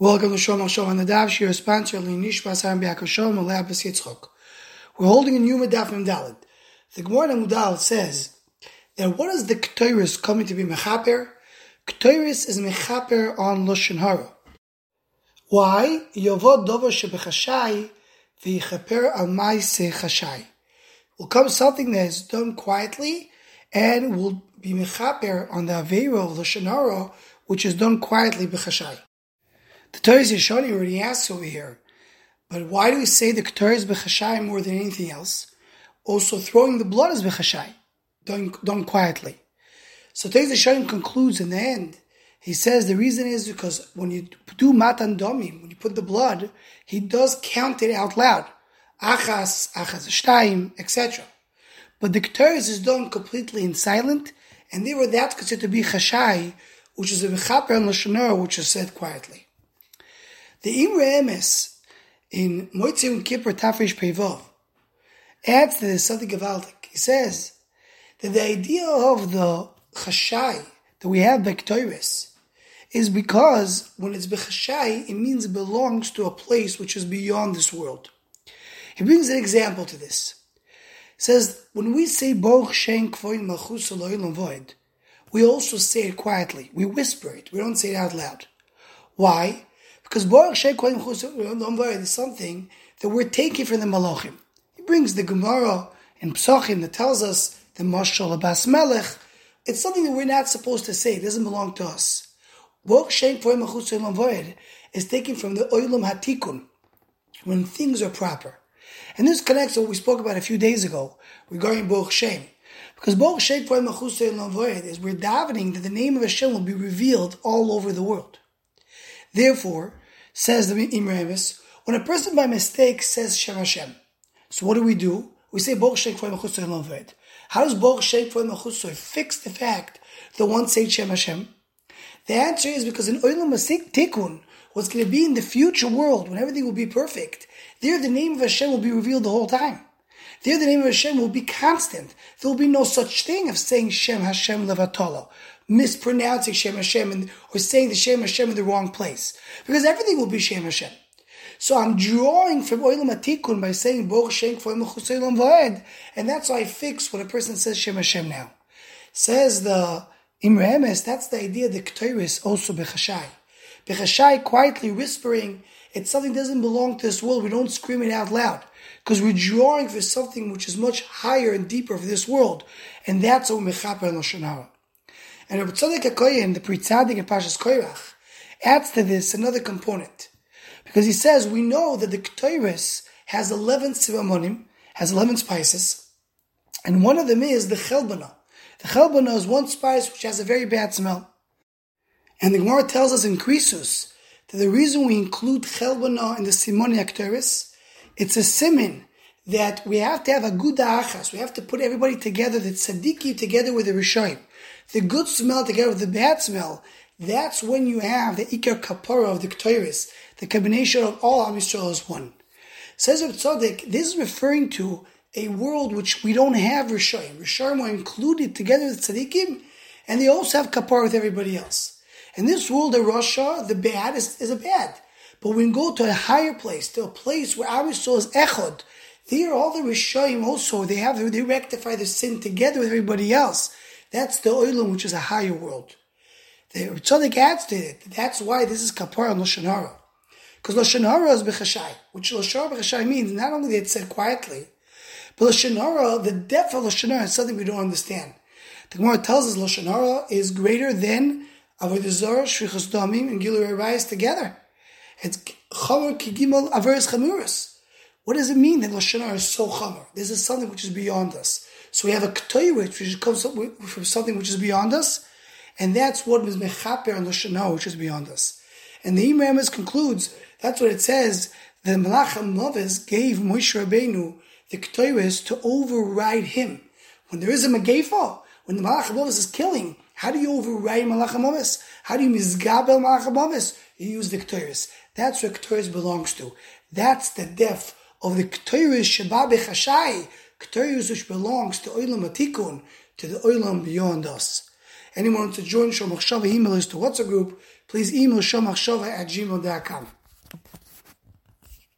Welcome to Shom Shom on the Daf Shir sponsor Nishmas Haram Biakashom Malabas Yitzchok. We're holding a new Medaf Dalit. The Gemara Mudal says that what is the Ketores coming to be Mechaper? Ketores is Mechaper on Lashon Hara. Why? Yovod Dover Shebechashai V'Yichaper Al Maise Chashai. Will come something that is done quietly and will be Mechaper on the Aveiro of Lashon Hara, which is done quietly Bechashai. The Torah is Yeshoni already asks over here, but why do we say the Torah is bechashai more than anything else? Also, throwing the blood is bechashai, done, done quietly. So Torah Yeshoni concludes in the end. He says the reason is because when you do matan domim, when you put the blood, he does count it out loud, achas, achas shtayim, etc. But the Ketores is done completely in silent, and therefore that's considered to be chashai, which is a v'chaper and which is said quietly. The Imre Emes in Moitzim Kippur Tafresh Pevov adds to this something gewaltig. He says that the idea of the chashai that we have Bektoiris is because when it's bechashai, it means it belongs to a place which is beyond this world. He brings an example to this. He says, when we say Baruch Shen Kvoin Malchus Void, we also say it quietly. We whisper it. We don't say it out loud. Why? Because Baruch Shei Kohen is something that we're taking from the Malachim. He brings the Gemara and Psachim that tells us the Mashal Abbas Melech. It's something that we're not supposed to say. It doesn't belong to us. Baruch Shei Kohen is taken from the Oilam Hatikun, when things are proper. And this connects to what we spoke about a few days ago regarding Baruch Shem. Because Baruch Shem is we're davening that the name of Hashem will be revealed all over the world. Therefore, says the Imre Emes, when a person by mistake says Shem Hashem, so what do we do? We say Baruch Shem Kvoy How does Baruch Shem Kvoy fix the fact that one said Shem Hashem? The answer is because in Olam Masik Tikkun, what's going to be in the future world, when everything will be perfect, there the name of Hashem will be revealed the whole time. There the name of Hashem will be constant. There will be no such thing of saying Shem Hashem Levatolo mispronouncing Shem Hashem or saying the Shem Hashem in the wrong place. Because everything will be Shem Hashem. So I'm drawing from Oilam Atikun by saying Baruch Shem Vaed. And that's why I fix when a person says Shem Hashem now. Says the Imre Emes, that's the idea the Ketores also Bechashai. Bechashai quietly whispering, it's something that doesn't belong to this world. We don't scream it out loud. Because we're drawing for something which is much higher and deeper for this world. And that's what Mechaper and Lashon and Rabbi HaKoyen, the Pri Tzaddik in Pashas Koirach, adds to this another component. Because he says, we know that the Ketores has 11 sivamonim, has 11 spices, and one of them is the Chelbana. The Chelbana is one spice which has a very bad smell. And the Gemara tells us in Krisus that the reason we include Chelbana in the Simoni Ketores, it's a simin that we have to have a good achas. We have to put everybody together, the tzaddikim together with the rishayim the good smell together with the bad smell, that's when you have the Iker Kapara of the Ketores, the combination of all Am as one. Says Reb Tzadok, this is referring to a world which we don't have Rishayim. Rishayim are included together with Tzadikim, and they also have Kapara with everybody else. In this world, the Rasha, the bad, is, is a bad. But when we go to a higher place, to a place where Am Yisrael is Echod, there all the Rishayim also, they have, they rectify the sin together with everybody else. That's the oilam, which is a higher world. The Tzaddik adds to it. That's why this is kapara and lashon hara. Because lashon hara is bechashai, which lashon bechashai means not only that it's said quietly, but lashon hara, the depth of lashon hara is something we don't understand. The Gemara tells us lashon hara is greater than avodah zarah, shvichas damim, and gilur rayas together. It's averis. What does it mean that lashon is so chamer? This is something which is beyond us. So we have a ktoy which comes from something which is beyond us, and that's what is mechaper and loshana, which is beyond us. And the Imam concludes that's what it says. The Malach Mavis gave Moshe Rabbeinu the ktoyres to override him. When there is a megefa, when the Malach Mavis is killing, how do you override Malach? How do you misgabel Malach? You use the ktoyres. That's what ktoyres belongs to. That's the depth of the ktoyres Shabbat Bechashai Ketarius which belongs to Oilam Atikun, to the Oilam beyond us. Anyone wants to join Shomachshava email us to WhatsApp group, please email shomachshova at gmail.com.